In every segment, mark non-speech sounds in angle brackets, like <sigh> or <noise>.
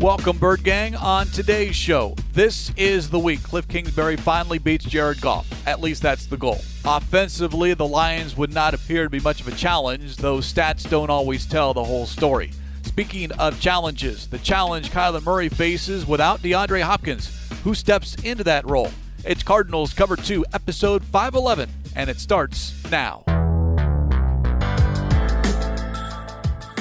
Welcome, Bird Gang. On today's show, this is the week Kliff Kingsbury finally beats Jared Goff. At least that's the goal. Offensively, the Lions would not appear to be much of a challenge, though stats don't always tell the whole story. Speaking of challenges, the challenge Kyler Murray faces without DeAndre Hopkins, who steps into that role. It's Cardinals Cover 2, Episode 511, and it starts now.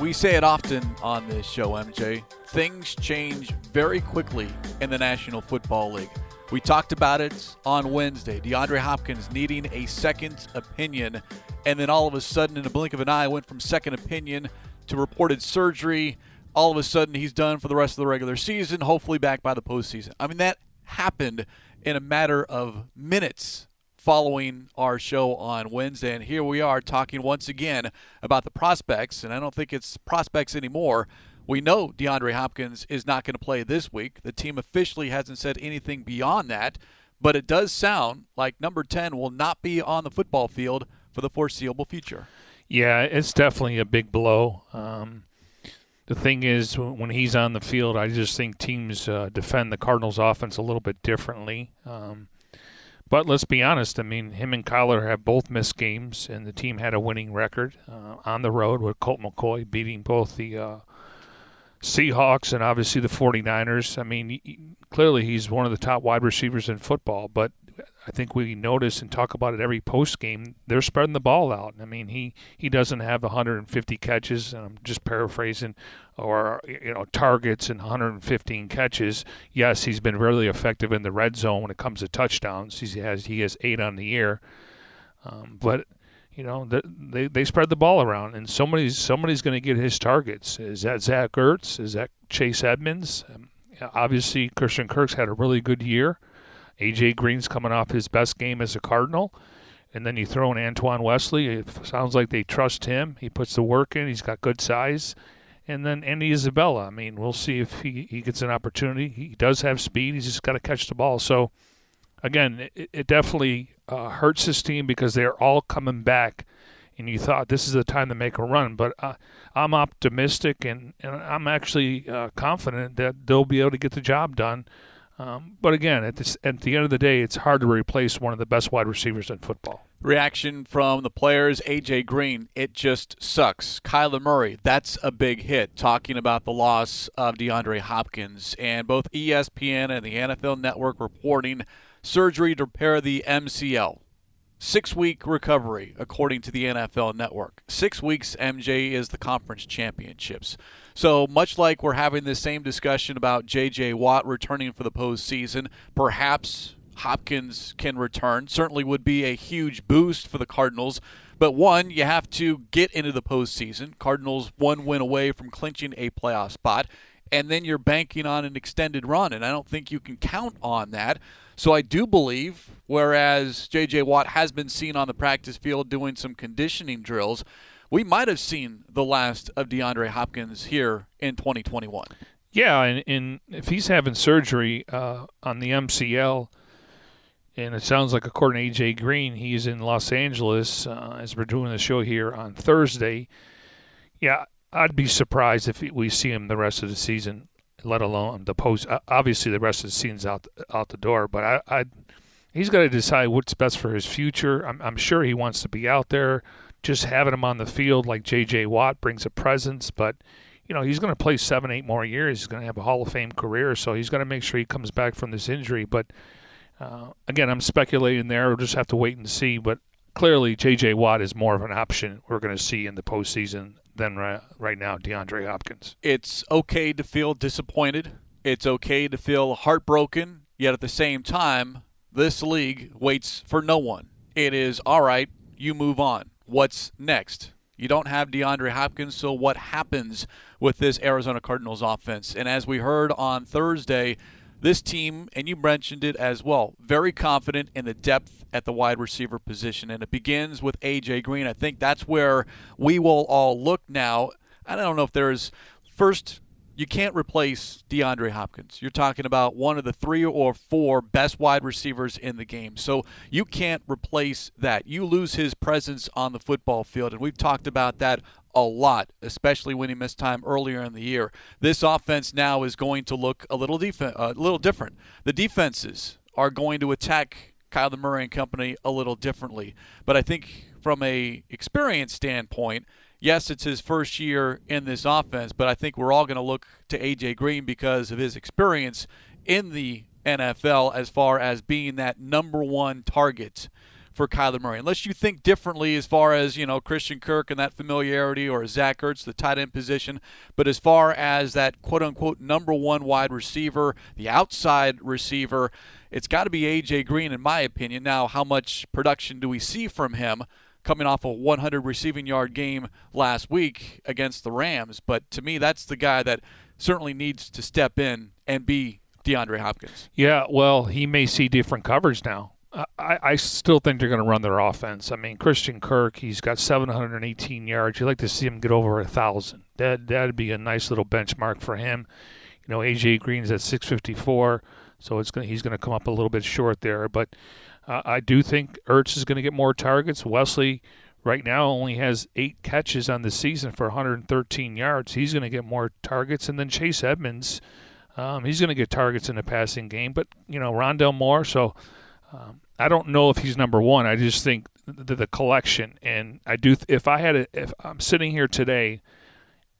We say it often on this show, MJ. Things change very quickly in the National Football League. We talked about it on Wednesday. DeAndre Hopkins needing a second opinion, and then all of a sudden, in a blink of an eye, went from second opinion to reported surgery. All of a sudden, he's done for the rest of the regular season, hopefully back by the postseason. I mean, that happened in a matter of minutes following our show on Wednesday. And here we are talking once again about the prospects. And I don't think it's prospects anymore. We know DeAndre Hopkins is not going to play this week. The team officially hasn't said anything beyond that. But it does sound like number 10 will not be on the football field for the foreseeable future. Yeah, it's definitely a big blow. Um, the thing is, when he's on the field, I just think teams uh, defend the Cardinals' offense a little bit differently. Um, but let's be honest. I mean, him and Kyler have both missed games, and the team had a winning record uh, on the road with Colt McCoy beating both the uh, Seahawks and obviously the 49ers. I mean, he, clearly he's one of the top wide receivers in football, but I think we notice and talk about it every post game. They're spreading the ball out. I mean, he he doesn't have 150 catches, and I'm just paraphrasing, or you know targets and 115 catches. Yes, he's been really effective in the red zone when it comes to touchdowns. He has he has eight on the year, um, but you know they they spread the ball around, and somebody's somebody's going to get his targets. Is that Zach Ertz? Is that Chase Edmonds? Um, obviously, Christian Kirk's had a really good year. AJ Green's coming off his best game as a Cardinal. And then you throw in Antoine Wesley. It sounds like they trust him. He puts the work in. He's got good size. And then Andy Isabella. I mean, we'll see if he, he gets an opportunity. He does have speed. He's just got to catch the ball. So, again, it, it definitely uh, hurts his team because they're all coming back. And you thought this is the time to make a run. But uh, I'm optimistic and, and I'm actually uh, confident that they'll be able to get the job done um, but again, at, this, at the end of the day, it's hard to replace one of the best wide receivers in football. Reaction from the players AJ Green, it just sucks. Kyler Murray, that's a big hit, talking about the loss of DeAndre Hopkins. And both ESPN and the NFL Network reporting surgery to repair the MCL. Six week recovery, according to the NFL Network. Six weeks, MJ, is the conference championships. So, much like we're having this same discussion about J.J. Watt returning for the postseason, perhaps Hopkins can return. Certainly would be a huge boost for the Cardinals. But one, you have to get into the postseason. Cardinals one win away from clinching a playoff spot. And then you're banking on an extended run. And I don't think you can count on that. So I do believe, whereas J.J. Watt has been seen on the practice field doing some conditioning drills, we might have seen the last of DeAndre Hopkins here in 2021. Yeah, and, and if he's having surgery uh, on the MCL, and it sounds like according to AJ Green, he's in Los Angeles uh, as we're doing the show here on Thursday. Yeah, I'd be surprised if we see him the rest of the season, let alone the post. Obviously, the rest of the season's out out the door, but I, I he's got to decide what's best for his future. I'm, I'm sure he wants to be out there just having him on the field like J.J. Watt brings a presence, but you know he's going to play seven, eight more years. He's going to have a Hall of Fame career, so he's going to make sure he comes back from this injury. But uh, again, I'm speculating there. We'll just have to wait and see. But clearly, J.J. Watt is more of an option we're going to see in the postseason than right, right now DeAndre Hopkins. It's okay to feel disappointed. It's okay to feel heartbroken. Yet at the same time, this league waits for no one. It is all right. You move on what's next? You don't have DeAndre Hopkins, so what happens with this Arizona Cardinals offense? And as we heard on Thursday, this team, and you mentioned it as well, very confident in the depth at the wide receiver position. And it begins with A.J. Green. I think that's where we will all look now. I don't know if there's first you can't replace DeAndre Hopkins. You're talking about one of the three or four best wide receivers in the game. So you can't replace that. You lose his presence on the football field. And we've talked about that a lot, especially when he missed time earlier in the year. This offense now is going to look a little def- a little different. The defenses are going to attack Kyler Murray and company a little differently. But I think from a experience standpoint, yes, it's his first year in this offense, but I think we're all going to look to AJ Green because of his experience in the NFL as far as being that number one target for Kyler Murray. Unless you think differently as far as, you know, Christian Kirk and that familiarity or Zach Ertz, the tight end position. But as far as that quote unquote number one wide receiver, the outside receiver, it's got to be A.J. Green, in my opinion. Now, how much production do we see from him? Coming off a 100 receiving yard game last week against the Rams. But to me, that's the guy that certainly needs to step in and be DeAndre Hopkins. Yeah, well, he may see different covers now. I, I still think they're going to run their offense. I mean, Christian Kirk, he's got 718 yards. You'd like to see him get over a thousand. That that'd be a nice little benchmark for him. You know, AJ Green's at 654, so it's going he's going to come up a little bit short there. But uh, I do think Ertz is going to get more targets. Wesley right now only has eight catches on the season for 113 yards. He's going to get more targets, and then Chase Edmonds, um, he's going to get targets in the passing game. But you know, Rondale Moore. So um, I don't know if he's number one. I just think the, the collection, and I do. If I had, a, if I'm sitting here today,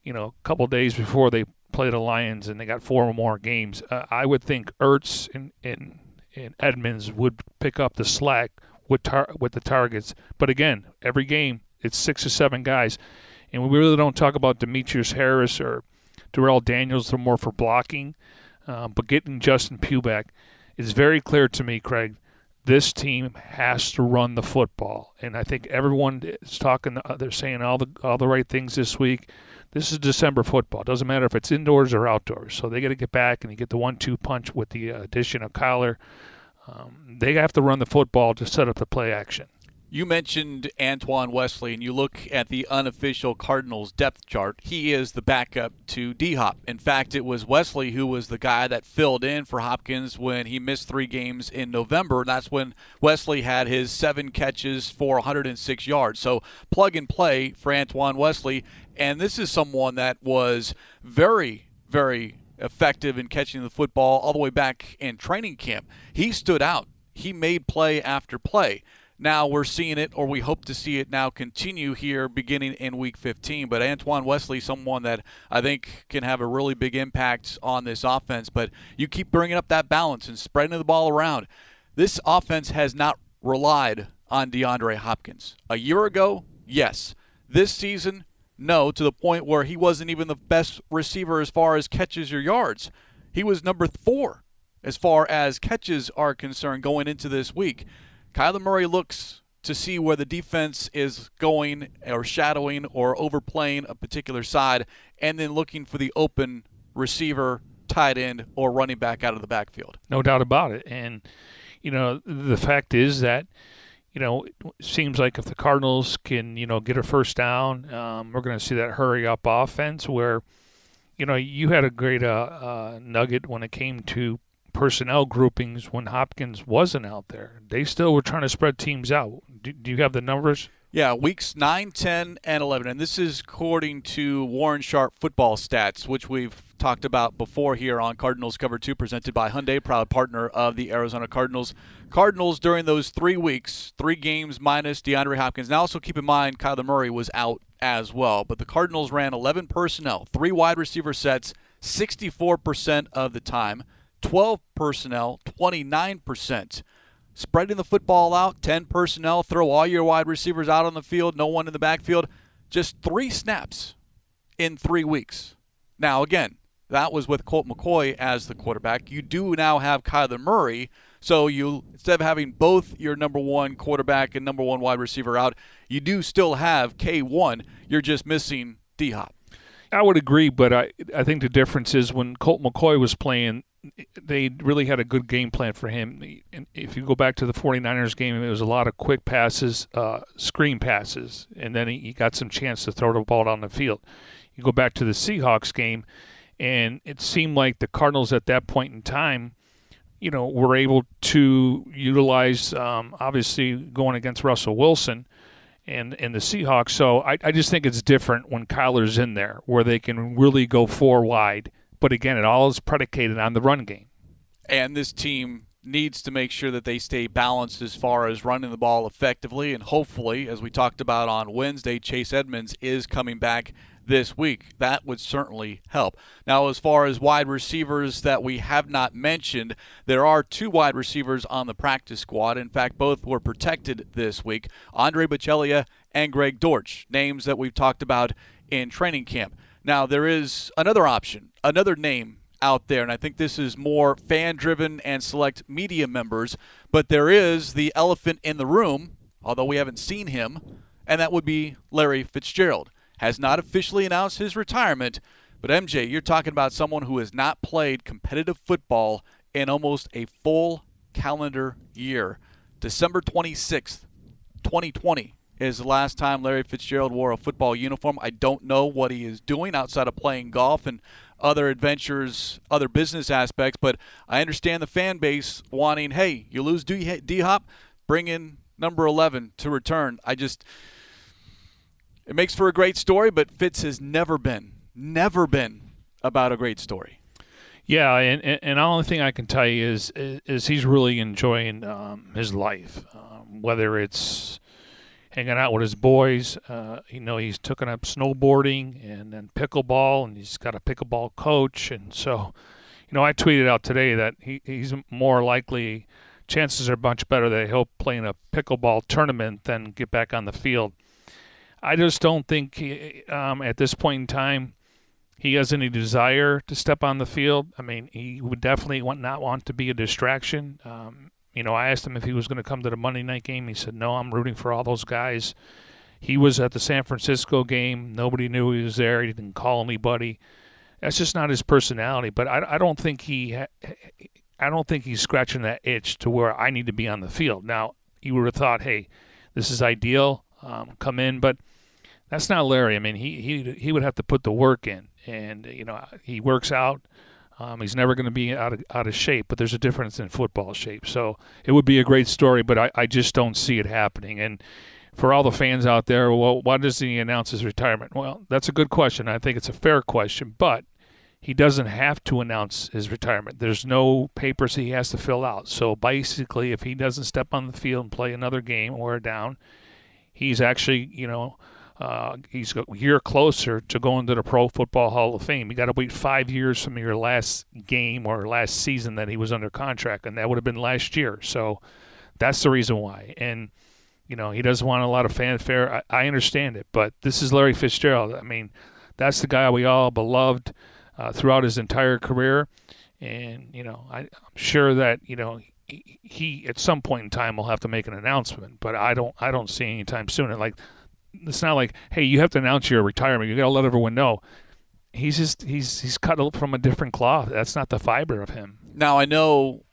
you know, a couple days before they play the Lions and they got four more games, uh, I would think Ertz and, and and Edmonds would pick up the slack with tar- with the targets. But again, every game it's six or seven guys, and we really don't talk about Demetrius Harris or Darrell Daniels. They're more for blocking, um, but getting Justin Pugh back, it's very clear to me, Craig. This team has to run the football, and I think everyone is talking. Uh, they're saying all the all the right things this week. This is December football. Doesn't matter if it's indoors or outdoors. So they got to get back and get the one-two punch with the addition of Kyler. Um, they have to run the football to set up the play action. You mentioned Antoine Wesley, and you look at the unofficial Cardinals depth chart. He is the backup to D Hop. In fact, it was Wesley who was the guy that filled in for Hopkins when he missed three games in November. And that's when Wesley had his seven catches for 106 yards. So plug and play for Antoine Wesley. And this is someone that was very, very effective in catching the football all the way back in training camp. He stood out. He made play after play. Now we're seeing it, or we hope to see it now continue here beginning in week 15. But Antoine Wesley, someone that I think can have a really big impact on this offense. But you keep bringing up that balance and spreading the ball around. This offense has not relied on DeAndre Hopkins. A year ago, yes. This season, no, to the point where he wasn't even the best receiver as far as catches or yards. He was number four as far as catches are concerned going into this week. Kyler Murray looks to see where the defense is going or shadowing or overplaying a particular side and then looking for the open receiver, tight end, or running back out of the backfield. No doubt about it. And, you know, the fact is that, you know, it seems like if the Cardinals can, you know, get a first down, um, we're going to see that hurry up offense where, you know, you had a great uh, uh, nugget when it came to personnel groupings when Hopkins wasn't out there. They still were trying to spread teams out. Do, do, you have the numbers? Yeah, weeks 9, 10, and 11. And this is according to Warren Sharp football stats, which we've talked about before here on Cardinals Cover 2, presented by Hyundai, proud partner of the Arizona Cardinals. Cardinals during those three weeks, three games minus DeAndre Hopkins. Now, also keep in mind, Kyler Murray was out as well. But the Cardinals ran 11 personnel, three wide receiver sets, 64% of the time. 12 personnel, 29%. Spreading the football out, 10 personnel, throw all your wide receivers out on the field, no one in the backfield. Just three snaps in three weeks. Now, again, that was with Colt McCoy as the quarterback. You do now have Kyler Murray. So you instead of having both your number one quarterback and number one wide receiver out, you do still have K1. You're just missing D Hop. I would agree, but I I think the difference is when Colt McCoy was playing, they really had a good game plan for him. And if you go back to the 49ers game, it was a lot of quick passes, uh, screen passes, and then he got some chance to throw the ball down the field. You go back to the Seahawks game, and it seemed like the Cardinals at that point in time, you know, were able to utilize, um, obviously, going against Russell Wilson and, and the Seahawks. So I, I just think it's different when Kyler's in there, where they can really go four wide but again, it all is predicated on the run game. And this team needs to make sure that they stay balanced as far as running the ball effectively. And hopefully, as we talked about on Wednesday, Chase Edmonds is coming back this week. That would certainly help. Now, as far as wide receivers that we have not mentioned, there are two wide receivers on the practice squad. In fact, both were protected this week Andre Baccellia and Greg Dortch, names that we've talked about in training camp. Now, there is another option, another name out there, and I think this is more fan driven and select media members, but there is the elephant in the room, although we haven't seen him, and that would be Larry Fitzgerald. Has not officially announced his retirement, but MJ, you're talking about someone who has not played competitive football in almost a full calendar year. December 26th, 2020 is the last time Larry Fitzgerald wore a football uniform. I don't know what he is doing outside of playing golf and other adventures, other business aspects, but I understand the fan base wanting, hey, you lose D Hop, bring in number 11 to return. I just, it makes for a great story, but Fitz has never been, never been about a great story. Yeah, and, and, and the only thing I can tell you is is, he's really enjoying um, his life, um, whether it's hanging out with his boys. Uh, you know, he's taken up snowboarding and then pickleball, and he's got a pickleball coach. And so, you know, I tweeted out today that he, he's more likely, chances are much better that he'll play in a pickleball tournament than get back on the field. I just don't think he, um, at this point in time he has any desire to step on the field. I mean, he would definitely want, not want to be a distraction. Um, you know, I asked him if he was going to come to the Monday night game. He said, "No, I'm rooting for all those guys." He was at the San Francisco game. Nobody knew he was there. He didn't call anybody. That's just not his personality. But I, I don't think he, I don't think he's scratching that itch to where I need to be on the field. Now, you would have thought, hey, this is ideal. Um, come in, but that's not Larry. I mean, he he he would have to put the work in, and you know, he works out. Um, he's never going to be out of, out of shape, but there's a difference in football shape. So it would be a great story, but I, I just don't see it happening. And for all the fans out there, well, why does he announce his retirement? Well, that's a good question. I think it's a fair question, but he doesn't have to announce his retirement. There's no papers he has to fill out. So basically, if he doesn't step on the field and play another game or down, he's actually, you know, uh, he's a year closer to going to the Pro Football Hall of Fame. You got to wait five years from your last game or last season that he was under contract, and that would have been last year. So that's the reason why. And you know he doesn't want a lot of fanfare. I, I understand it, but this is Larry Fitzgerald. I mean, that's the guy we all beloved uh, throughout his entire career, and you know I, I'm sure that you know he, at some point in time will have to make an announcement, but I don't I don't see any time soon. And like it's not like, hey, you have to announce your retirement. You got to let everyone know. He's just he's he's cut from a different cloth. That's not the fiber of him. Now I know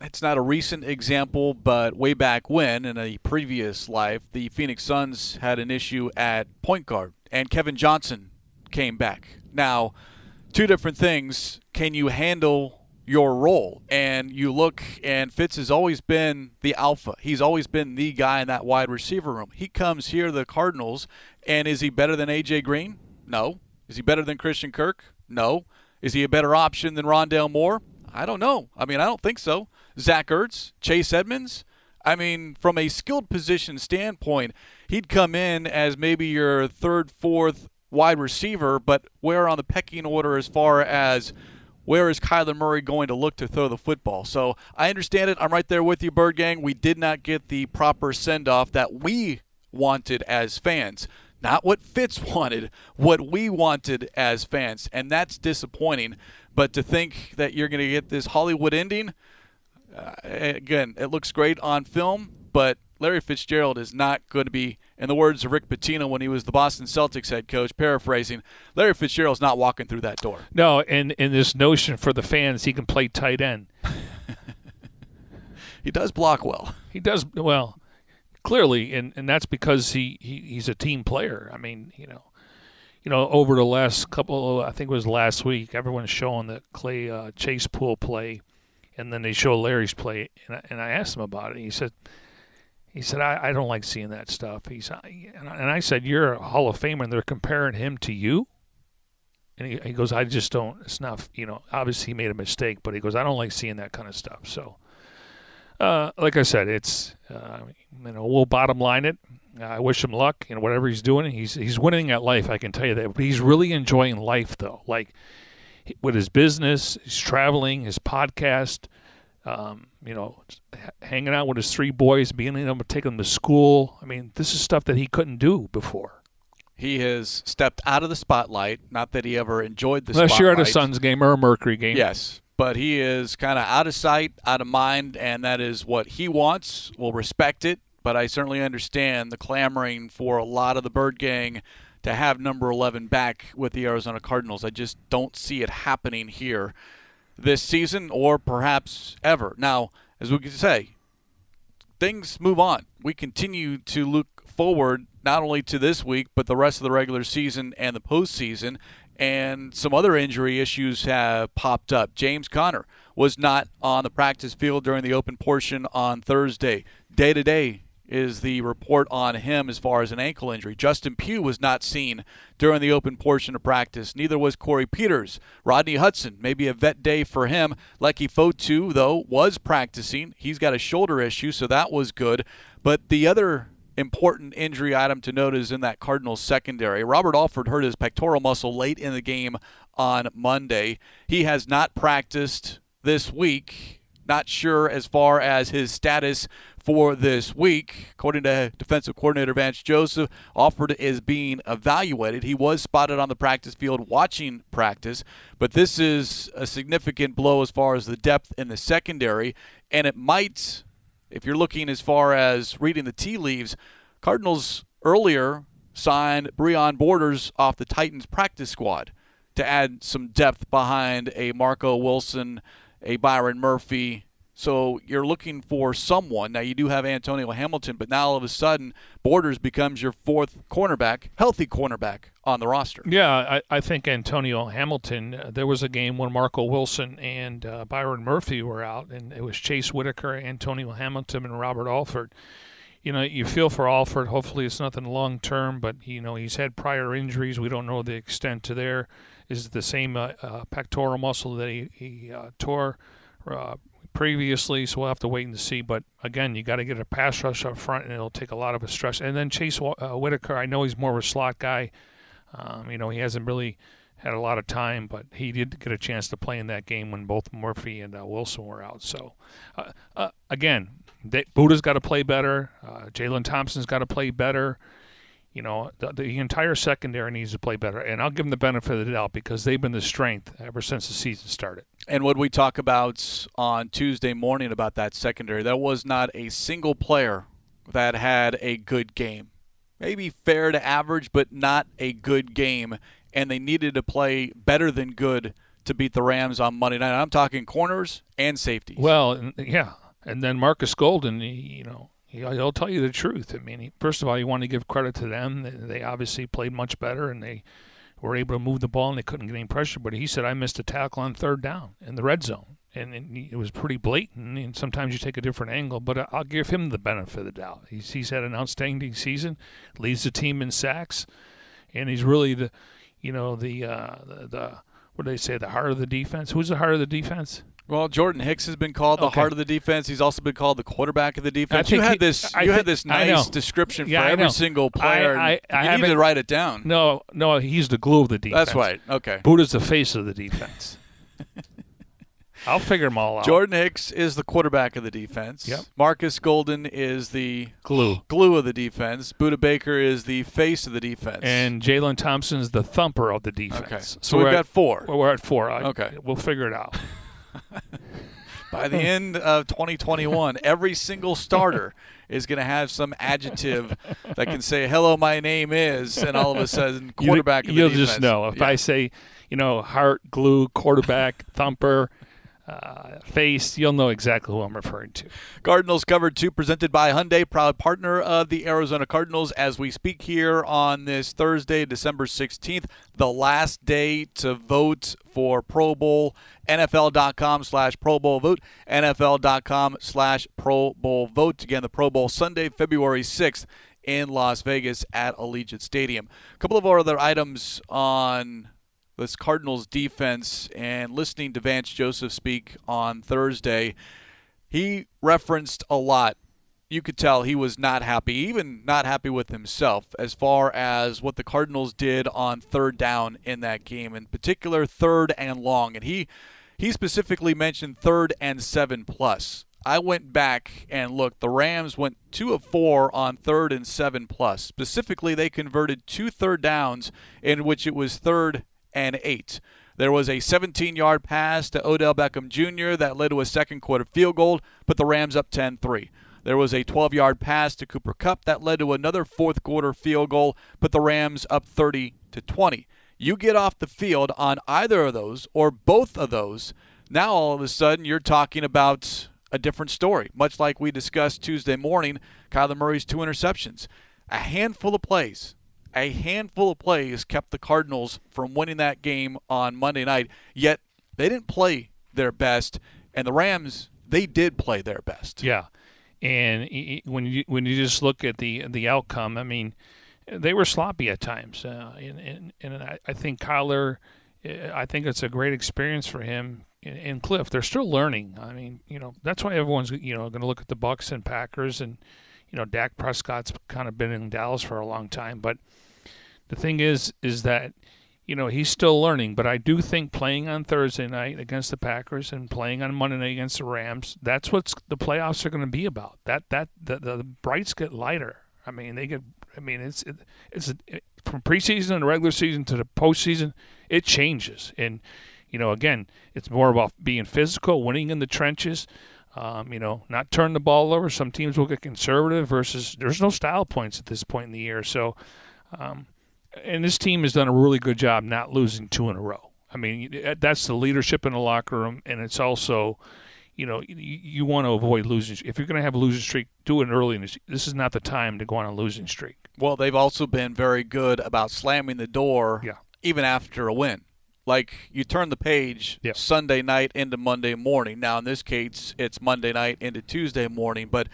it's not a recent example, but way back when, in a previous life, the Phoenix Suns had an issue at point guard, and Kevin Johnson came back. Now, two different things. Can you handle your role. And you look, and Fitz has always been the alpha. He's always been the guy in that wide receiver room. He comes here, the Cardinals, and is he better than A.J. Green? No. Is he better than Christian Kirk? No. Is he a better option than Rondale Moore? I don't know. I mean, I don't think so. Zach Ertz, Chase Edmonds. I mean, from a skilled position standpoint, he'd come in as maybe your third, fourth wide receiver, but where on the pecking order as far as where is Kyler Murray going to look to throw the football? So I understand it. I'm right there with you, Bird Gang. We did not get the proper send off that we wanted as fans. Not what Fitz <laughs> wanted, what we wanted as fans. And that's disappointing. But to think that you're going to get this Hollywood ending, uh, again, it looks great on film, but Larry Fitzgerald is not going to be In the words of Rick Pitino when he was the Boston Celtics head coach, paraphrasing, Larry Fitzgerald's not walking through that door. No, and and this notion for the fans, he can play tight end. <laughs> he does block well. He does well, clearly, and and that's because he, he he's a team player. I mean, you know, you know, over the last couple, I think it was last week, everyone's showing the Clay uh, Chase Pool play, and then they show Larry's play, and I, and I asked him about it. He said, he said, I, I don't like seeing that stuff. He's and I said, you're a Hall of Famer, and they're comparing him to you. And he, he goes, I just don't. It's not, you know. Obviously, he made a mistake, but he goes, I don't like seeing that kind of stuff. So, uh, like I said, it's uh, you know we'll bottom line it. I wish him luck in whatever he's doing. He's he's winning at life. I can tell you that. But he's really enjoying life though. Like with his business, he's traveling, his podcast. Um, you know, hanging out with his three boys, being able to take them to school. I mean, this is stuff that he couldn't do before. He has stepped out of the spotlight. Not that he ever enjoyed the Unless spotlight. you're at a Suns game or a Mercury game. Yes, but he is kind of out of sight, out of mind, and that is what he wants. We'll respect it, but I certainly understand the clamoring for a lot of the Bird Gang to have number 11 back with the Arizona Cardinals. I just don't see it happening here this season or perhaps ever. Now, as we can say, things move on. We continue to look forward not only to this week, but the rest of the regular season and the postseason. And some other injury issues have popped up. James Conner was not on the practice field during the open portion on Thursday. Day to day, is the report on him as far as an ankle injury. Justin Pugh was not seen during the open portion of practice. Neither was Corey Peters. Rodney Hudson, maybe a vet day for him. Leki Fotu, though, was practicing. He's got a shoulder issue, so that was good. But the other important injury item to note is in that Cardinals secondary. Robert Alford hurt his pectoral muscle late in the game on Monday. He has not practiced this week. Not sure as far as his status for this week. According to defensive coordinator Vance Joseph, Alford is being evaluated. He was spotted on the practice field watching practice, but this is a significant blow as far as the depth in the secondary, and it might, if you're looking as far as reading the tea leaves, Cardinals earlier signed Breon Borders off the Titans practice squad to add some depth behind a Marco Wilson, a Byron Murphy, so you're looking for someone. Now you do have Antonio Hamilton, but now all of a sudden Borders becomes your fourth cornerback, healthy cornerback on the roster. Yeah, I, I think Antonio Hamilton. Uh, there was a game when Marco Wilson and uh, Byron Murphy were out, and it was Jace Whittaker, Antonio Hamilton, and Robert Alford. You know, you feel for Alford. Hopefully, it's nothing long term, but you know he's had prior injuries. We don't know the extent to there. Is the same uh, uh pectoral muscle that he, he uh, tore uh, previously, so we'll have to wait and see. But again, you got to get a pass rush up front, and it'll take a lot of a stress. And then Jace uh, Whittaker, I know he's more of a slot guy. Um, you know, he hasn't really had a lot of time, but he did get a chance to play in that game when both Murphy and uh, Wilson were out. So, uh, uh, again, Budda's got to play better. Uh, Jalen Thompson's got to play better you know, the, the, entire secondary needs to play better. And I'll give them the benefit of the doubt because they've been the strength ever since the season started. And what we talk about on Tuesday morning about that secondary, there was not a single player that had a good game. Maybe fair to average, but not a good game. And they needed to play better than good to beat the Rams on Monday night. I'm talking corners and safeties. Well, yeah. And then Marcus Golden, you know, he'll tell you the truth. I mean, first of all, you want to give credit to them. They obviously played much better and they were able to move the ball and they couldn't get any pressure. But he said, I missed a tackle on third down in the red zone. And it was pretty blatant. And sometimes you take a different angle, but I'll give him the benefit of the doubt. He's, he's had an outstanding season, leads the team in sacks, and he's really the, you know, the, uh, the, the what do they say, the heart of the defense. Who's the heart of the defense? Well, Jordan Hicks has been called the okay. heart of the defense. He's also been called the quarterback of the defense. You had this. I you had this nice description yeah, for every single player. I, I, I you need to write it down. No, no, he's the glue of the defense. That's right. Okay. Budda's the face of the defense. <laughs> I'll figure them all out. Jordan Hicks is the quarterback of the defense. Yep. Marcus Golden is the glue glue of the defense. Budda Baker is the face of the defense. And Jalen Thompson is the thumper of the defense. Okay. So, so we've got four. Well, we're at four. okay. We'll figure it out. <laughs> By the end of 2021, every single starter is going to have some adjective that can say, "Hello, my name is," and all of a sudden, quarterback. You, will just know if yeah. I say, you know, heart, glue, quarterback, thumper uh, face, you'll know exactly who I'm referring to. Cardinals covered two, presented by Hyundai, proud partner of the Arizona Cardinals. As we speak here on this Thursday, December 16th, the last day to vote for Pro Bowl. NFL.com slash Pro Bowl vote. NFL.com slash Pro Bowl vote. Again, the Pro Bowl Sunday, February 6th in Las Vegas at Allegiant Stadium. A couple of other items on this Cardinals defense and listening to Vance Joseph speak on Thursday, he referenced a lot. You could tell he was not happy, even not happy with himself, as far as what the Cardinals did on third down in that game, in particular third and long. And he he specifically mentioned third and seven plus. I went back and looked. The Rams went two of four on third and seven plus. Specifically, they converted two third downs in which it was third and eight. There was a 17 yard pass to Odell Beckham Jr. that led to a second quarter field goal, put the Rams up 10 3. There was a 12 yard pass to Cooper Kupp that led to another fourth quarter field goal, put the Rams up 30 to 20. You get off the field on either of those or both of those, now all of a sudden you're talking about a different story. Much like we discussed Tuesday morning, Kyler Murray's two interceptions. A handful of plays a handful of plays kept the Cardinals from winning that game on Monday night. Yet they didn't play their best, and the Rams they did play their best. Yeah, and when you when you just look at the the outcome, I mean, they were sloppy at times, uh, and, and and I, think Kyler, uh, I think it's a great experience for him and Kliff. They're still learning. I mean, you know, that's why everyone's you know going to look at the Bucks and Packers and you know, Dak Prescott's kind of been in Dallas for a long time, but the thing is, is that you know he's still learning. But I do think playing on Thursday night against the Packers and playing on Monday night against the Rams, that's what the playoffs are going to be about. That that the, the brights get lighter. I mean, they get. I mean, it's it, it's it, from preseason and regular season to the postseason, it changes. And you know, again, it's more about being physical, winning in the trenches. Um, you know, not turn the ball over. Some teams will get conservative versus there's no style points at this point in the year. So, um, and this team has done a really good job not losing two in a row. I mean, eh, that's the leadership in the locker room, and it's also, you know, you, you want to avoid losing. If you're going to have a losing streak, do it early. In this, this is not the time to go on a losing streak. Well, they've also been very good about slamming the door, yeah. even after a win like you turn the page yep. Sunday night into Monday morning. Now in this case, it's Monday night into Tuesday morning, but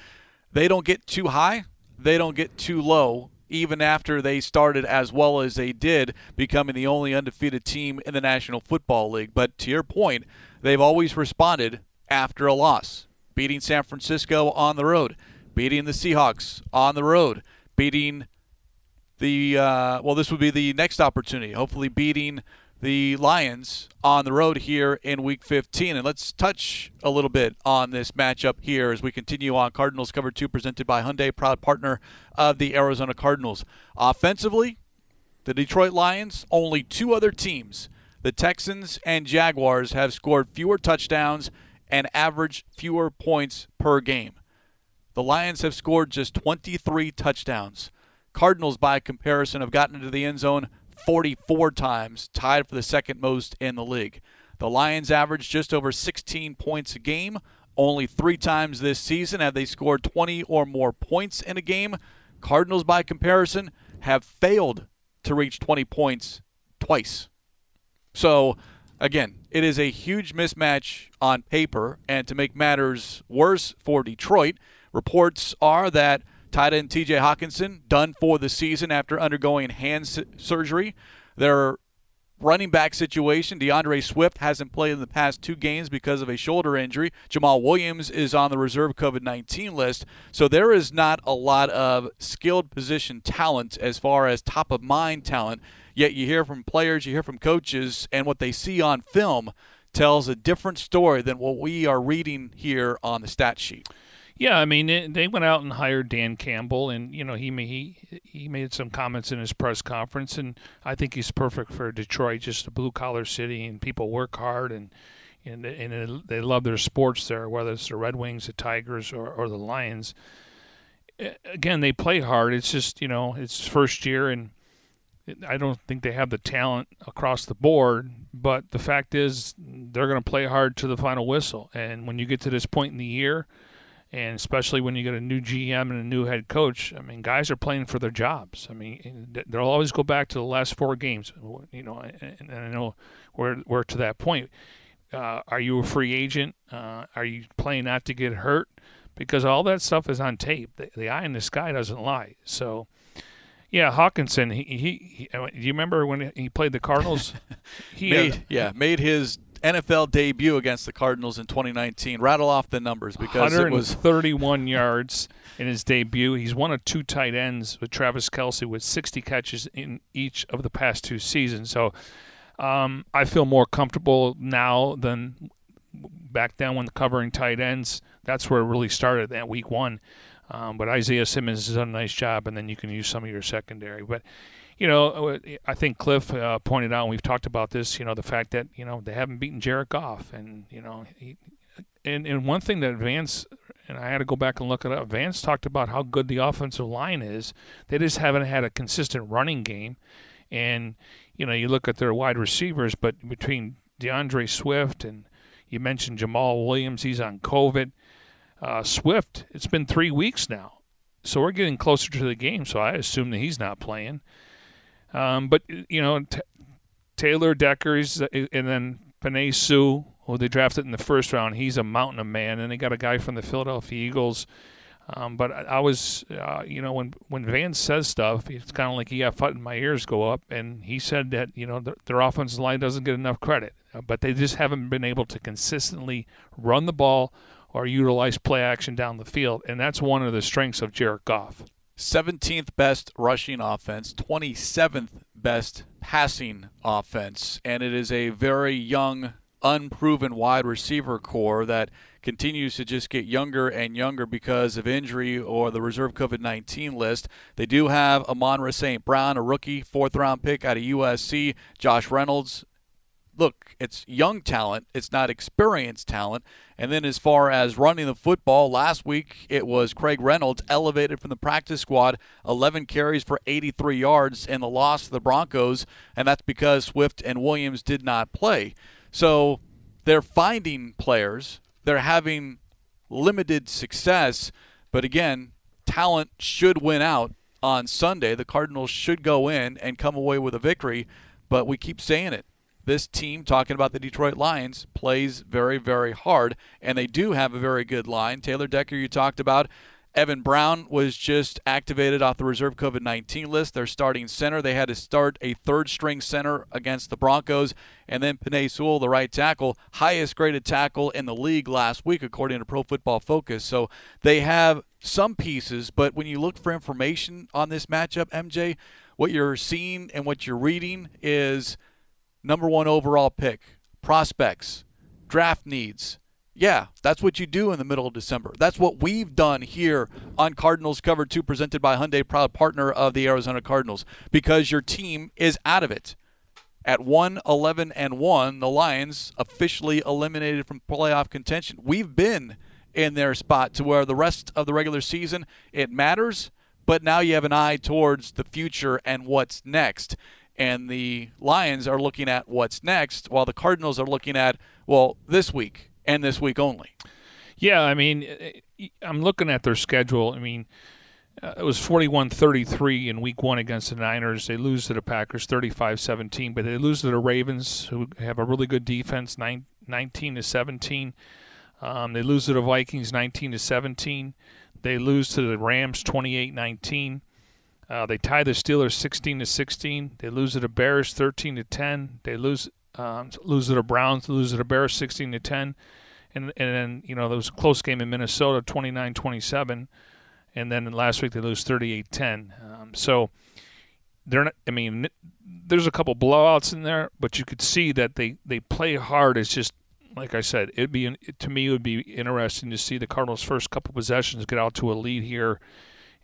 they don't get too high, they don't get too low. Even after they started as well as they did, becoming the only undefeated team in the National Football League. But to your point, they've always responded after a loss, beating San Francisco on the road, beating the Seahawks on the road, beating the uh, well, this would be the next opportunity. Hopefully, beating the Lions on the road here in Week 15. And let's touch a little bit on this matchup here as we continue on Cardinals Cover 2 presented by Hyundai, proud partner of the Arizona Cardinals. Offensively, the Detroit Lions, only two other teams, the Texans and Jaguars, have scored fewer touchdowns and averaged fewer points per game. The Lions have scored just 23 touchdowns. Cardinals, by comparison, have gotten into the end zone 44 times, tied for the second most in the league. The Lions average just over 16 points a game. Only three times this season have they scored 20 or more points in a game. Cardinals, by comparison, have failed to reach 20 points twice. So, again, it is a huge mismatch on paper. And to make matters worse for Detroit, reports are that Tight end TJ Hockenson done for the season after undergoing hand surgery. Their running back situation, D'Andre Swift hasn't played in the past two games because of a shoulder injury. Jamaal Williams is on the reserve COVID 19 list. So there is not a lot of skilled position talent as far as top of mind talent. Yet you hear from players, you hear from coaches, and what they see on film tells a different story than what we are reading here on the stat sheet. Yeah, I mean they went out and hired Dan Campbell, and you know he he he made some comments in his press conference, and I think he's perfect for Detroit, just a blue collar city, and people work hard, and and and they love their sports there, whether it's the Red Wings, the Tigers, or, or the Lions. Again, they play hard. It's just you know it's first year, and I don't think they have the talent across the board. But the fact is, they're going to play hard to the final whistle. And when you get to this point in the year, and especially when you get a new GM and a new head coach, I mean, guys are playing for their jobs. I mean, they'll always go back to the last four games. You know, and I know we're we're to that point uh, are you a free agent? Uh, are you playing not to get hurt? Because all that stuff is on tape. The, the eye in the sky doesn't lie. So, yeah, Hockenson. He, he, he do you remember when he played the Cardinals? <laughs> He made, had, yeah made his NFL debut against the Cardinals in 2019. Rattle off the numbers because it was 31 yards in his debut. He's one of two tight ends with Travis Kelce with 60 catches in each of the past two seasons. So um, I feel more comfortable now than back then when covering tight ends. That's where it really started that week one. Um, but Isaiah Simmons has done a nice job, and then you can use some of your secondary. But you know, I think Kliff uh, pointed out, and we've talked about this. You know, the fact that you know they haven't beaten Jared Goff, and you know, he, and and one thing that Vance and I had to go back and look it up. Vance talked about how good the offensive line is. They just haven't had a consistent running game, and you know, you look at their wide receivers, but between D'Andre Swift and you mentioned Jamaal Williams, he's on COVID. Uh, Swift, it's been three weeks now, so we're getting closer to the game. So I assume that he's not playing. Um, but you know, t- Taylor Decker's, uh, and then Penei Sewell, who they drafted in the first round, he's a mountain of man. And they got a guy from the Philadelphia Eagles um, but I, I was, uh, you know, when when Vance says stuff, it's kind of like he got and my ears go up. And he said that you know their, their offensive line doesn't get enough credit, uh, but they just haven't been able to consistently run the ball or utilize play action down the field, and that's one of the strengths of Jared Goff. 17th best rushing offense, 27th best passing offense, and it is a very young, unproven wide receiver corps that continues to just get younger and younger because of injury or the reserve COVID 19 list. They do have Amon St. Brown, a rookie, fourth round pick out of USC, Josh Reynolds. Look, it's young talent, it's not experienced talent. And then, as far as running the football, last week it was Craig Reynolds elevated from the practice squad, 11 carries for 83 yards in the loss to the Broncos, and that's because Swift and Williams did not play. So they're finding players they're having limited success. But again, talent should win out on Sunday. The Cardinals should go in and come away with a victory. But we keep saying it. This team, talking about the Detroit Lions, plays very, very hard, and they do have a very good line. Taylor Decker, you talked about. Evan Brown was just activated off the reserve COVID 19 list. Their starting center. They had to start a third string center against the Broncos. And then Penei Sewell, the right tackle, highest graded tackle in the league last week, according to Pro Football Focus. So they have some pieces, but when you look for information on this matchup, MJ, what you're seeing and what you're reading is number one overall pick, prospects, draft needs yeah, that's what you do in the middle of December. That's what we've done here on Cardinals Cover 2, presented by Hyundai, proud partner of the Arizona Cardinals, because your team is out of it. At 1 11 and 1, the Lions officially eliminated from playoff contention. We've been in their spot to where the rest of the regular season it matters, but now you have an eye towards the future and what's next. And the Lions are looking at what's next, while the Cardinals are looking at, well, this week and this week only. Yeah, I mean, I'm looking at their schedule. I mean, uh, it was 41-33 in week one against the Niners. They lose to the Packers 35-17, but they lose to the Ravens, who have a really good defense, 19 to 17. Um, they lose to the Vikings 19 to 17. They lose to the Rams 28-19. Uh, they tie the Steelers 16 to 16. They lose to the Bears 13 to 10. They lose um, lose to the Browns, lose to the Bears 16 to 10. And, and then, you know, there was a close game in Minnesota 29 27. And then last week they lose 38 10. Um, so they're not, I mean, there's a couple blowouts in there, but you could see that they, they play hard. It's just, like I said, it'd be to me it would be interesting to see the Cardinals' first couple possessions get out to a lead here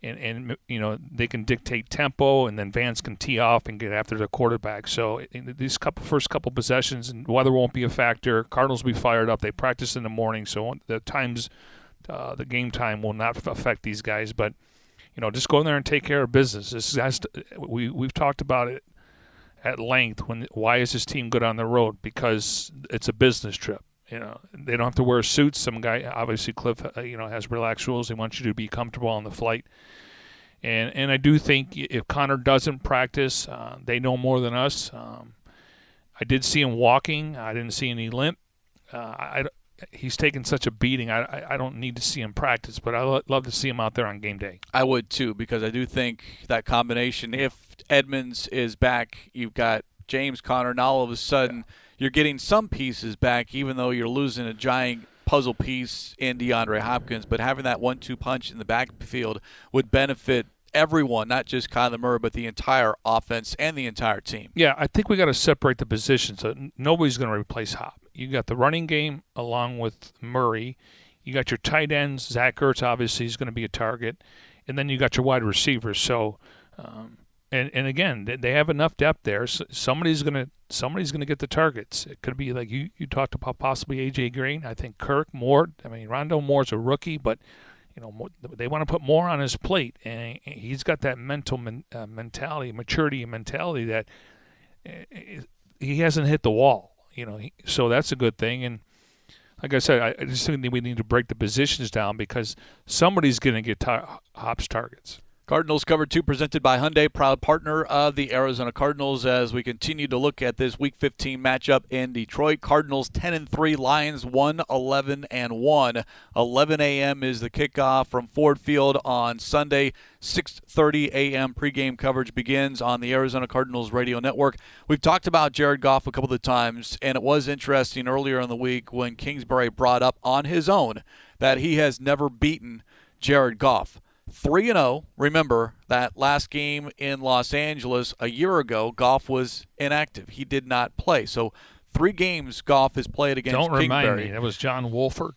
and, and you know they can dictate tempo, and then Vance can tee off and get after the quarterback. So these couple first couple possessions, and weather won't be a factor. Cardinals will be fired up. They practice in the morning, so the times, uh, the game time will not affect these guys. But you know, just go in there and take care of business. This has to, we we've talked about it at length. When why is this team good on the road? Because it's a business trip. You know, they don't have to wear suits. Some guy, obviously, Kliff, uh, you know, has relaxed rules. He wants you to be comfortable on the flight. And and I do think if Conner doesn't practice, uh, they know more than us. Um, I did see him walking. I didn't see any limp. Uh, I, he's taken such a beating. I, I don't need to see him practice, but I love to see him out there on game day. I would too because I do think that combination. If edmonds is back, you've got James Conner Now all of a sudden. Yeah you're getting some pieces back, even though you're losing a giant puzzle piece in DeAndre Hopkins. But having that one-two punch in the backfield would benefit everyone, not just Kyler Murray, but the entire offense and the entire team. Yeah, I think we got to separate the positions. So nobody's going to replace Hop. You got the running game along with Murray. You got your tight ends. Zach Ertz obviously is going to be a target, and then you got your wide receivers. So um, and and again, they have enough depth there. So somebody's gonna somebody's gonna get the targets. It could be like you you talked about possibly AJ Green. I think Kirk Moore. I mean, Rondale Moore's a rookie, but you know they want to put more on his plate, and he's got that mental men, uh, mentality, maturity, mentality that uh, he hasn't hit the wall. You know, he, so that's a good thing. And like I said, I, I just think we need to break the positions down because somebody's to get tar- Hops targets. Cardinals cover two presented by Hyundai, proud partner of the Arizona Cardinals as we continue to look at this week 15 matchup in Detroit. Cardinals 10 and 3, Lions 1 11 and 1. 11 a.m. is the kickoff from Ford Field on Sunday. 6:30 a.m. pregame coverage begins on the Arizona Cardinals radio network. We've talked about Jared Goff a couple of times and it was interesting earlier in the week when Kingsbury brought up on his own that he has never beaten Jared Goff. 3 0. Remember that last game in Los Angeles a year ago, Goff was inactive. He did not play. So, three games Goff has played against Don't Kingsbury. remind me. That was John Wolford.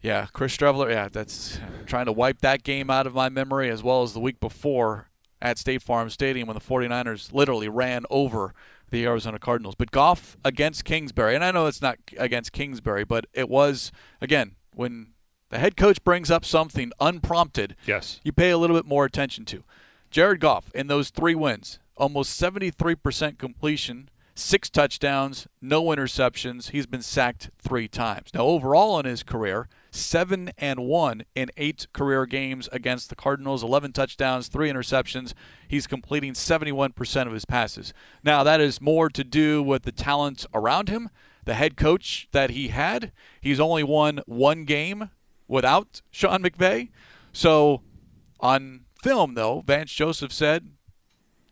Yeah, Chris Streveler. Yeah, that's trying to wipe that game out of my memory as well as the week before at State Farm Stadium when the 49ers literally ran over the Arizona Cardinals. But Goff against Kingsbury, and I know it's not against Kingsbury, but it was, again, when the head coach brings up something unprompted, yes, you pay a little bit more attention to. Jared Goff in those three wins, almost 73% completion, six touchdowns, no interceptions. He's been sacked three times. Now, overall in his career, seven and one in eight career games against the Cardinals, 11 touchdowns, three interceptions. He's completing 71% of his passes. Now, that is more to do with the talent around him, the head coach that he had. He's only won one game without Sean McVay. So on film, though, Vance Joseph said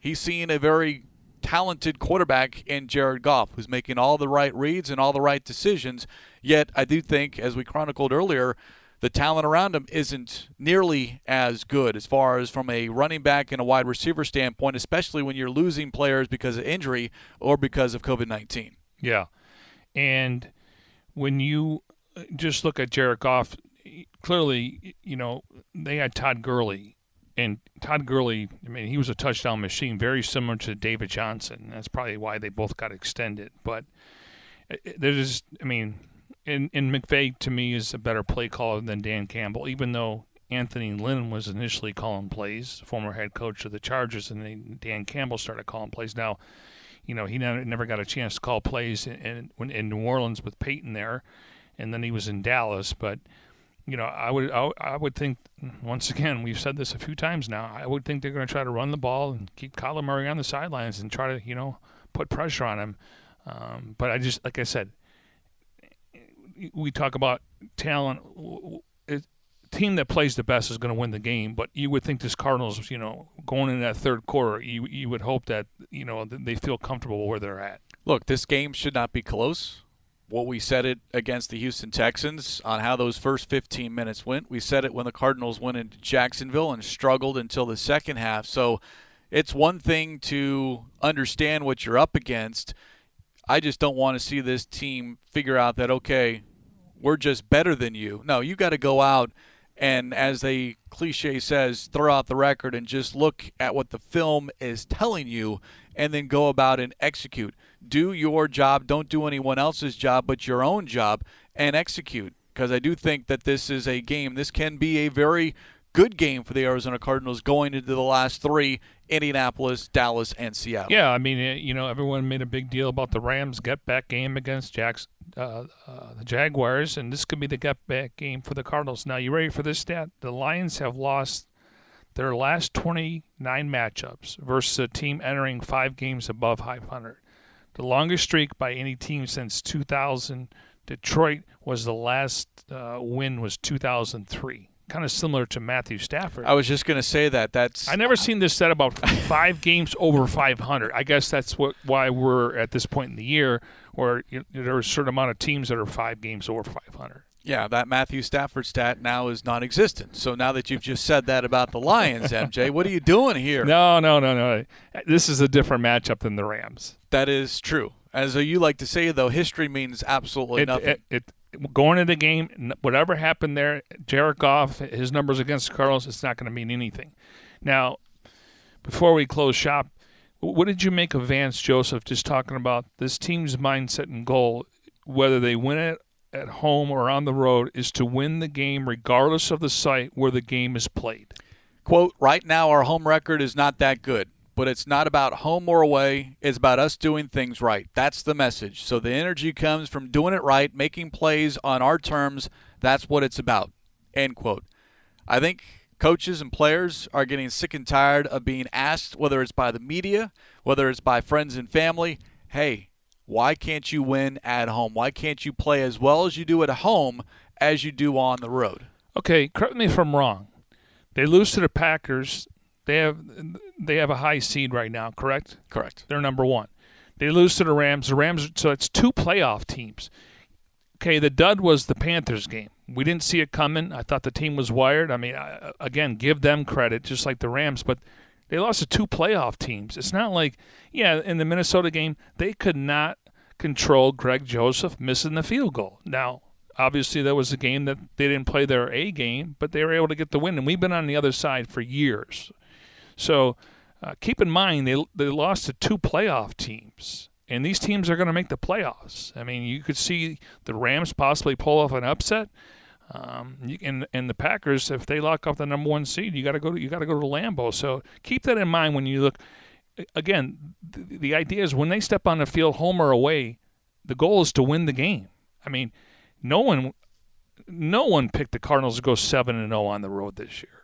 he's seeing a very talented quarterback in Jared Goff who's making all the right reads and all the right decisions. Yet I do think, as we chronicled earlier, the talent around him isn't nearly as good as far as from a running back and a wide receiver standpoint, especially when you're losing players because of injury or because of COVID 19. Yeah. And when you uh, just look at Jared Goff, clearly, you know, they had Todd Gurley, and Todd Gurley, I mean, he was a touchdown machine, very similar to David Johnson. That's probably why they both got extended. But uh, uh, there's, I mean, and, and McVay to me is a better play caller than Dan Campbell, even though Anthony Lynn was initially calling plays, former head coach of the Chargers, and then Dan Campbell started calling plays. Now, you know, he never, got a chance to call plays in, in, in New Orleans with Peyton there, and then he was in Dallas, but – you know, I would I, I would think once again we've said this a few times now. I would think they're going to try to run the ball and keep Kyler Murray on the sidelines and try to you know put pressure on him. Um, but I just like I said, we talk about talent. Team that plays the best is going to win the game. But you would think this Cardinals, you know, going in that third quarter, you you would hope that you know they feel comfortable where they're at. Look, this game should not be close what we said it against the Houston Texans on how those first 15 minutes went. We said it when the Cardinals went into Jacksonville and struggled until the second half. So it's one thing to understand what you're up against. I just don't want to see this team figure out that, okay, we're just better than you. No, you got to go out and as the cliche says, throw out the record and just look at what the film is telling you and then go about and execute. Do your job, don't do anyone else's job, but your own job and execute. Because I do think that this is a game, this can be a very good game for the Arizona Cardinals going into the last three Indianapolis, Dallas, and Seattle. Yeah, I mean, eh, you know, everyone made a big deal about the Rams' get back game against Jacks, uh, uh, the Jaguars, and this could be the get back game for the Cardinals. Now, you ready for this stat? The Lions have lost their last 29 matchups versus a team entering five games above 500. The longest streak by any team since 2000. Detroit was the last uh, win was 2003 kind of similar to Matthew Stafford. I was just going to say that. That's I never seen this said about <laughs> five games over 500. I guess that's what why we're at this point in the year where you know, there are a certain amount of teams that are five games over 500. Yeah, that Matthew Stafford stat now is non-existent. So now that you've just said that about the Lions, <laughs> MJ, what are you doing here? No, no, no, no. This is a different matchup than the Rams. That is true. As you like to say, though, history means absolutely it, nothing. It, it, going into the game, whatever happened there, Jared Goff, his numbers against Cardinals, it's not going to mean anything. Now, before we close shop, what did you make of Vance Joseph just talking about this team's mindset and goal, whether they win it at home or on the road, is to win the game regardless of the site where the game is played? Quote, right now our home record is not that good but it's not about home or away. It's about us doing things right. That's the message. So the energy comes from doing it right, making plays on our terms. That's what it's about. End quote. I think coaches and players are getting sick and tired of being asked, whether it's by the media, whether it's by friends and family, hey, why can't you win at home? Why can't you play as well as you do at home as you do on the road? Okay, correct me if I'm wrong. They lose to the Packers they have they have a high seed right now, correct? Correct. They're number one. They lose to the Rams. The Rams, so it's two playoff teams. Okay, the dud was the Panthers game. We didn't see it coming. I thought the team was wired. I mean, I, again, give them credit, just like the Rams, but they lost to two playoff teams. It's not like, yeah, in the Minnesota game, they could not control Greg Joseph missing the field goal. Now, obviously, that was a game that they didn't play their A game, but they were able to get the win, and we've been on the other side for years. So uh, keep in mind they they lost to two playoff teams, and these teams are going to make the playoffs. I mean, you could see the Rams possibly pull off an upset. Um, and and the Packers, if they lock up the number one seed, you got to go to you got to go to Lambeau. So keep that in mind when you look. Again, the, the idea is when they step on the field, home or away, the goal is to win the game. I mean, no one, no one picked the Cardinals to go seven and zero oh on the road this year.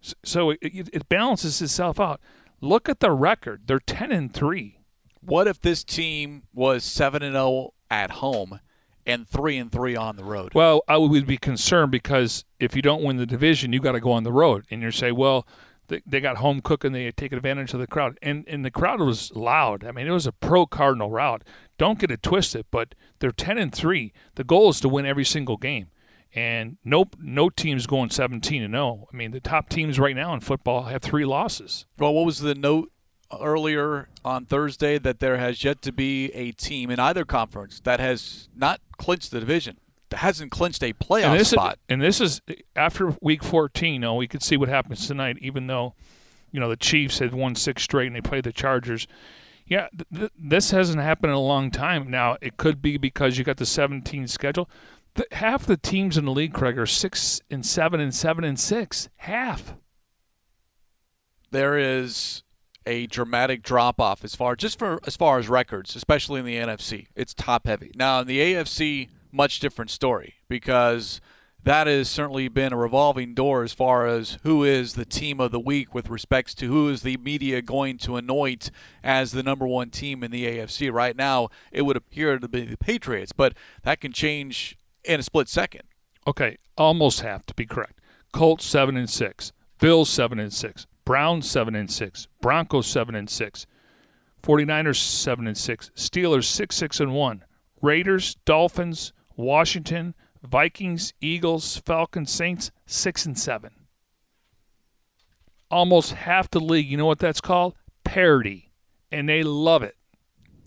So it, it balances itself out. Look at the record; they're ten and three. What if this team was seven and zero at home and three and three on the road? Well, I would be concerned because if you don't win the division, you got to go on the road, and you say, well. They, they got home cooking. They take advantage of the crowd, and and the crowd was loud. I mean, it was a pro Cardinal route. Don't get it twisted, but they're ten and three. The goal is to win every single game and no no team's going 17 and 0. I mean, the top teams right now in football have three losses. Well, what was the note earlier on Thursday that there has yet to be a team in either conference that has not clinched the division, that hasn't clinched a playoff and spot. Is, and this is after week 14. You know, we could see what happens tonight, even though you know the Chiefs had won six straight and they played the Chargers. Yeah, th- th- this hasn't happened in a long time. Now it could be because you got the 17 schedule the, half the teams in the league, Craig, are six and seven and seven and six. Half. There is a dramatic drop off as far just for as far as records, especially in the NFC. It's top heavy. Now in the AFC, much different story because that has certainly been a revolving door as far as who is the team of the week with respects to who is the media going to anoint as the number one team in the AFC. Right now, it would appear to be the Patriots, but that can change in a split second. Okay, almost half to be correct. Colts seven and six, Bills seven and six, Browns seven and six, Broncos seven and six, 49ers seven and six, Steelers six six and one, Raiders, Dolphins, Washington, Vikings, Eagles, Falcons, Saints six and seven. Almost half the league. You know what that's called? Parity, and they love it.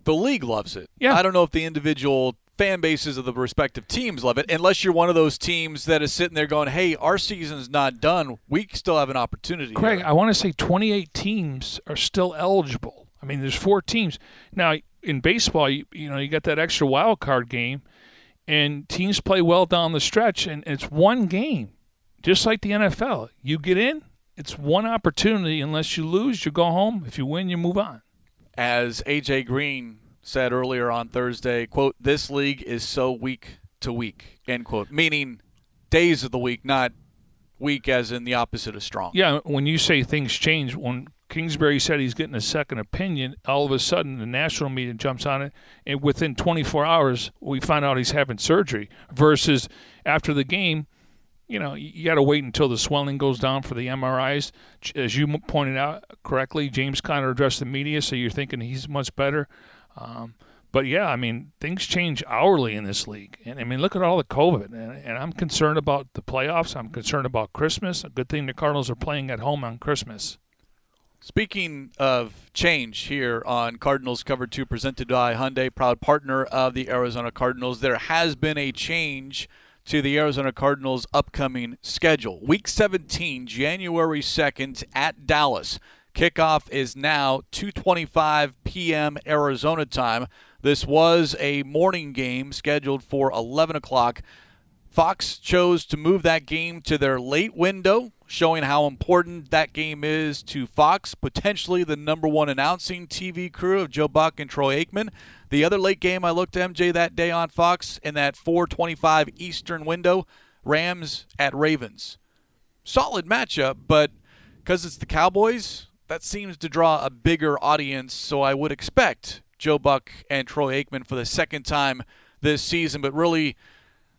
The league loves it. Yeah. I don't know if the individual fan bases of the respective teams love it, unless you're one of those teams that is sitting there going, "Hey, our season's not done. We still have an opportunity." Craig, here. I want to say 28 teams are still eligible. I mean, there's four teams now in baseball. You, you know, you got that extra wild card game, and teams play well down the stretch, and it's one game, just like the NFL. You get in, it's one opportunity. Unless you lose, you go home. If you win, you move on. As AJ Green said earlier on Thursday, quote, this league is so week to week, end quote, meaning days of the week, not weak as in the opposite of strong. Yeah, when you say things change, when Kingsbury said he's getting a second opinion, all of a sudden the national media jumps on it, and within 24 hours we find out he's having surgery. Versus after the game, you know, you got to wait until the swelling goes down for the MRIs. As you pointed out correctly, James Conner addressed the media, so you're thinking he's much better. Um, but yeah, I mean, things change hourly in this league. And I mean, look at all the COVID. And, and, I'm concerned about the playoffs. I'm concerned about Christmas. A good thing the Cardinals are playing at home on Christmas. Speaking of change here on Cardinals Cover 2, presented by Hyundai, proud partner of the Arizona Cardinals, there has been a change to the Arizona Cardinals' upcoming schedule. Week 17, January 2nd at Dallas. Kickoff is now 2:25 p.m. Arizona time. This was a morning game scheduled for 11 o'clock. Fox chose to move that game to their late window, showing how important that game is to Fox, potentially the number one announcing TV crew of Joe Buck and Troy Aikman. The other late game I looked at MJ that day on Fox in that 425 Eastern window, Rams at Ravens. Solid matchup, but because it's the Cowboys, that seems to draw a bigger audience, so I would expect Joe Buck and Troy Aikman for the second time this season. But really,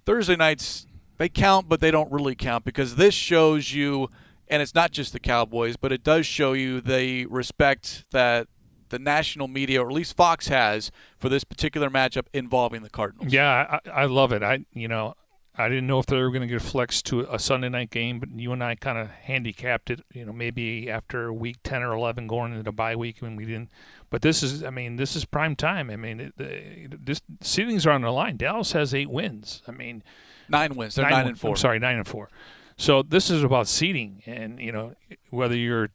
Thursday nights, they count, but they don't really count because this shows you, and it's not just the Cowboys, but it does show you the respect that the national media, or at least Fox has, for this particular matchup involving the Cardinals. Yeah, I, I love it. I, you know, I didn't know if they were going to get flexed to a Sunday night game, but you and I kind of handicapped it. You know, maybe after week ten or eleven, going into the bye week when we didn't. But this is, I mean, this is prime time. I mean, it, the, this seedings are on the line. Dallas has eight wins. I mean, nine wins. They're nine, nine and four. I'm sorry, nine and four. So this is about seeding, and you know, whether you're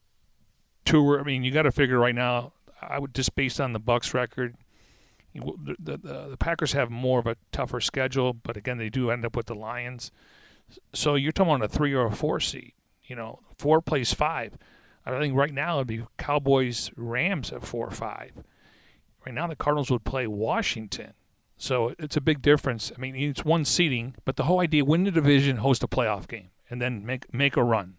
two. I mean, you got to figure right now. I would just based on the Bucks record the, the, the, Packers have more of a tougher schedule, but again, they do end up with the Lions. So you're talking about a three or a four seed. You know, four plays five. I think right now it'd be Cowboys Rams at four or five. Right now the Cardinals would play Washington. So it's a big difference. I mean, it's one seeding, but the whole idea win the division, host a playoff game, and then make make a run.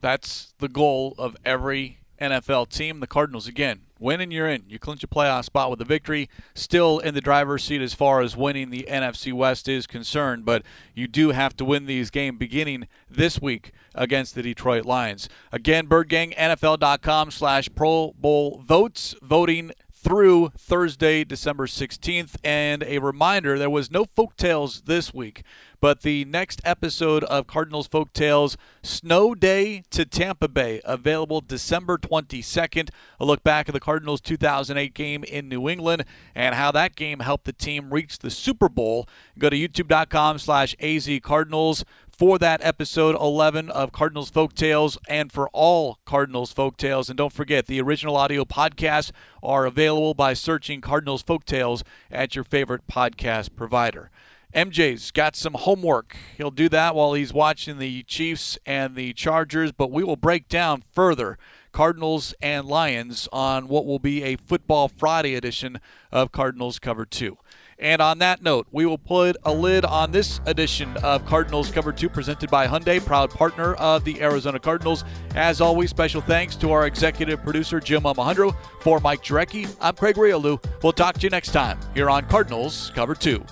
That's the goal of every NFL team. The Cardinals again win and you're in. You clinch a playoff spot with a victory. Still in the driver's seat as far as winning the NFC West is concerned, but you do have to win these games beginning this week against the Detroit Lions. Again, BirdGang, NFL.com slash Pro Bowl votes. Voting through Thursday, December 16th. And a reminder there was no folk tales this week, but the next episode of Cardinals Folk Tales, Snow Day to Tampa Bay, available December 22nd. A look back at the Cardinals' 2008 game in New England and how that game helped the team reach the Super Bowl. Go to youtube.com slash azcardinals for that episode 11 of Cardinals Folk Tales and for all Cardinals Folk Tales. And don't forget, the original audio podcasts are available by searching Cardinals Folk Tales at your favorite podcast provider. MJ's got some homework. He'll do that while he's watching the Chiefs and the Chargers, but we will break down further Cardinals and Lions on what will be a Football Friday edition of Cardinals Cover 2. And on that note, we will put a lid on this edition of Cardinals Cover 2 presented by Hyundai, proud partner of the Arizona Cardinals. As always, special thanks to our executive producer, Jim Alejandro. For Mike Jurecki, I'm Craig Grialou. We'll talk to you next time here on Cardinals Cover 2.